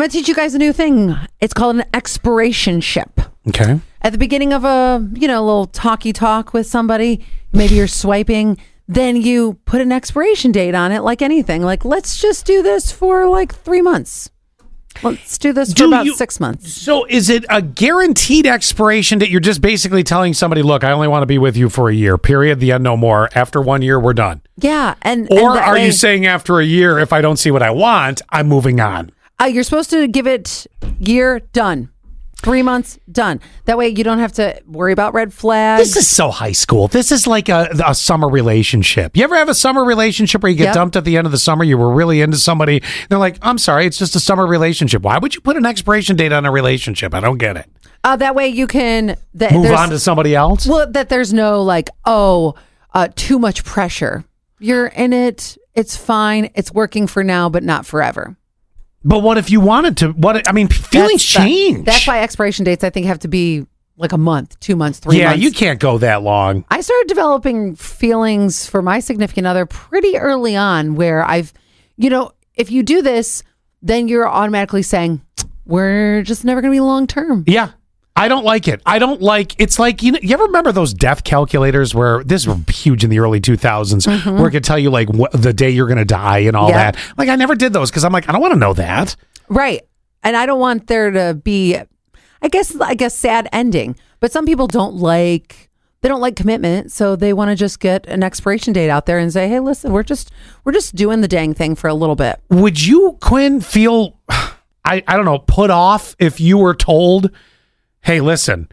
I'm going to teach you guys a new thing. It's called an expiration ship. Okay. At the beginning of a, you know, a little talky talk with somebody, maybe you're swiping, then you put an expiration date on it like anything. Like, let's just do this for like 3 months. Let's do this for Do about you- 6 months. So is it a guaranteed expiration that You're just basically telling somebody, look, I only want to be with you for a year, period, the end, no more. After one year, we're done. Yeah, and Or and are way- you saying after a year, if I don't see what I want, I'm moving on? Uh, you're supposed to give it year done, three months done. That way you don't have to worry about red flags. This is so high school. This is like a, a summer relationship. You ever have a summer relationship where you get Yep. dumped at the end of the summer? You were really into somebody. They're like, I'm sorry, it's just a summer relationship. Why would you put an expiration date on a relationship? I don't get it. uh, that way you can that Move there's- on to somebody else? well that there's no like oh uh, too much pressure. You're in it. It's fine. It's working for now, but not forever. But what if you wanted to? What I mean, feelings That's the- change. that's why expiration dates I think have to be like a month, two months, three yeah, months. you can't go that long. I started developing feelings for my significant other pretty early on where I've, you know, if you do this, then you're automatically saying, we're just never going to be long term. Yeah. I don't like it. I don't like it's like you know you ever remember those death calculators where this was huge in the early 2000s where it could tell you like what, the day you're going to die and all Mm-hmm. That. Like I never did those cuz I'm like I don't want to know that. Right. And I don't want there to be, I guess, I guess, sad ending. But some people don't like, they don't like commitment. So they want to just get an expiration date out there and say, hey, listen, we're just, we're just doing the dang thing for a little bit. Would you Quinn feel I I don't know put off if you were told, "Hey, listen,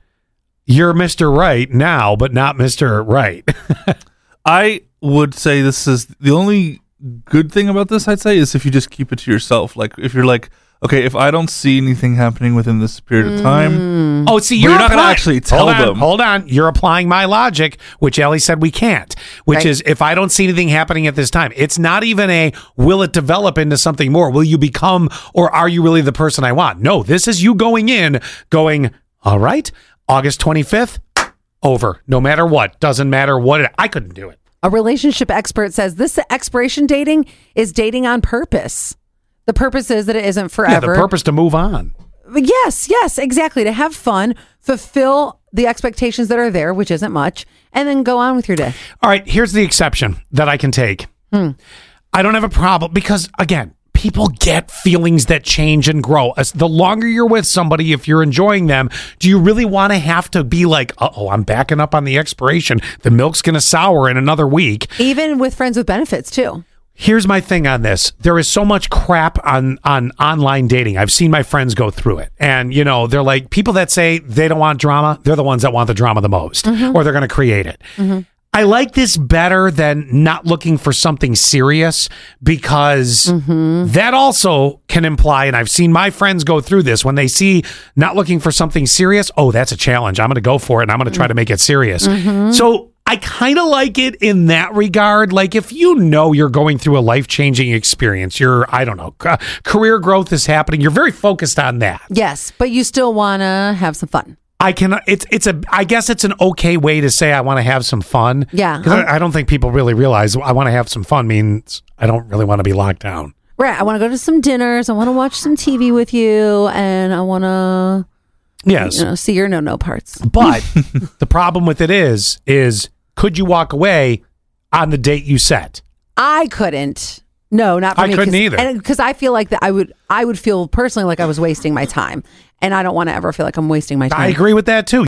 you're Mr. Right now, but not Mr. Right." I would say this is the only good thing about this. I'd say is if you just keep it to yourself. Like if you're like, okay, if I don't see anything happening within this period of time, mm. Oh, see, you're, you're not gonna actually tell hold on, them. Hold on, you're applying my logic, which Ellie said we can't. Which Right. is, if I don't see anything happening at this time, it's not even a will it develop into something more? Will you become, or are you really the person I want? No, this is you going in, going, all right, August 25th, over. No matter what, doesn't matter what. It, I couldn't do it. A relationship expert says this expiration dating is dating on purpose. The purpose is that it isn't Yeah, forever. the purpose to move on. Yes, yes, exactly. To have fun, fulfill the expectations that are there, which isn't much, and then go on with your day. All right, here's the exception that I can take. Hmm. I don't have a problem because, again, people get feelings that change and grow. As the longer you're with somebody, if you're enjoying them, do you really want to have to be like, uh oh, I'm backing up on the expiration. The milk's going to sour in another week. Even with friends with benefits too. Here's my thing on this. There is so much crap on on online dating. I've seen my friends go through it. And you know, they're like people that say they don't want drama, they're the ones that want the drama the most or they're going to create it. I like this better than not looking for something serious because mm-hmm. that also can imply, and I've seen my friends go through this when they see not looking for something serious. Oh, that's a challenge. I'm going to go for it and I'm going to try to make it serious. Mm-hmm. So I kind of like it in that regard. Like if you know you're going through a life changing experience, you're, I don't know, career growth is happening. You're very focused on that. Yes, but you still want to have some fun. I can. It's it's a. I guess it's an okay way to say I want to have some fun. Yeah. 'Cause I, I don't think people really realize I want to have some fun means I don't really want to be locked down. Right. I want to go to some dinners. I want to watch some TV with you, and I want to Yes, you know see your no no parts. but the problem with it is, is could you walk away on the date you set? I couldn't. No, not for I me. couldn't either. Because I feel like that I would I would feel personally like I was wasting my time, and I don't want to ever feel like I'm wasting my time. I agree with that too.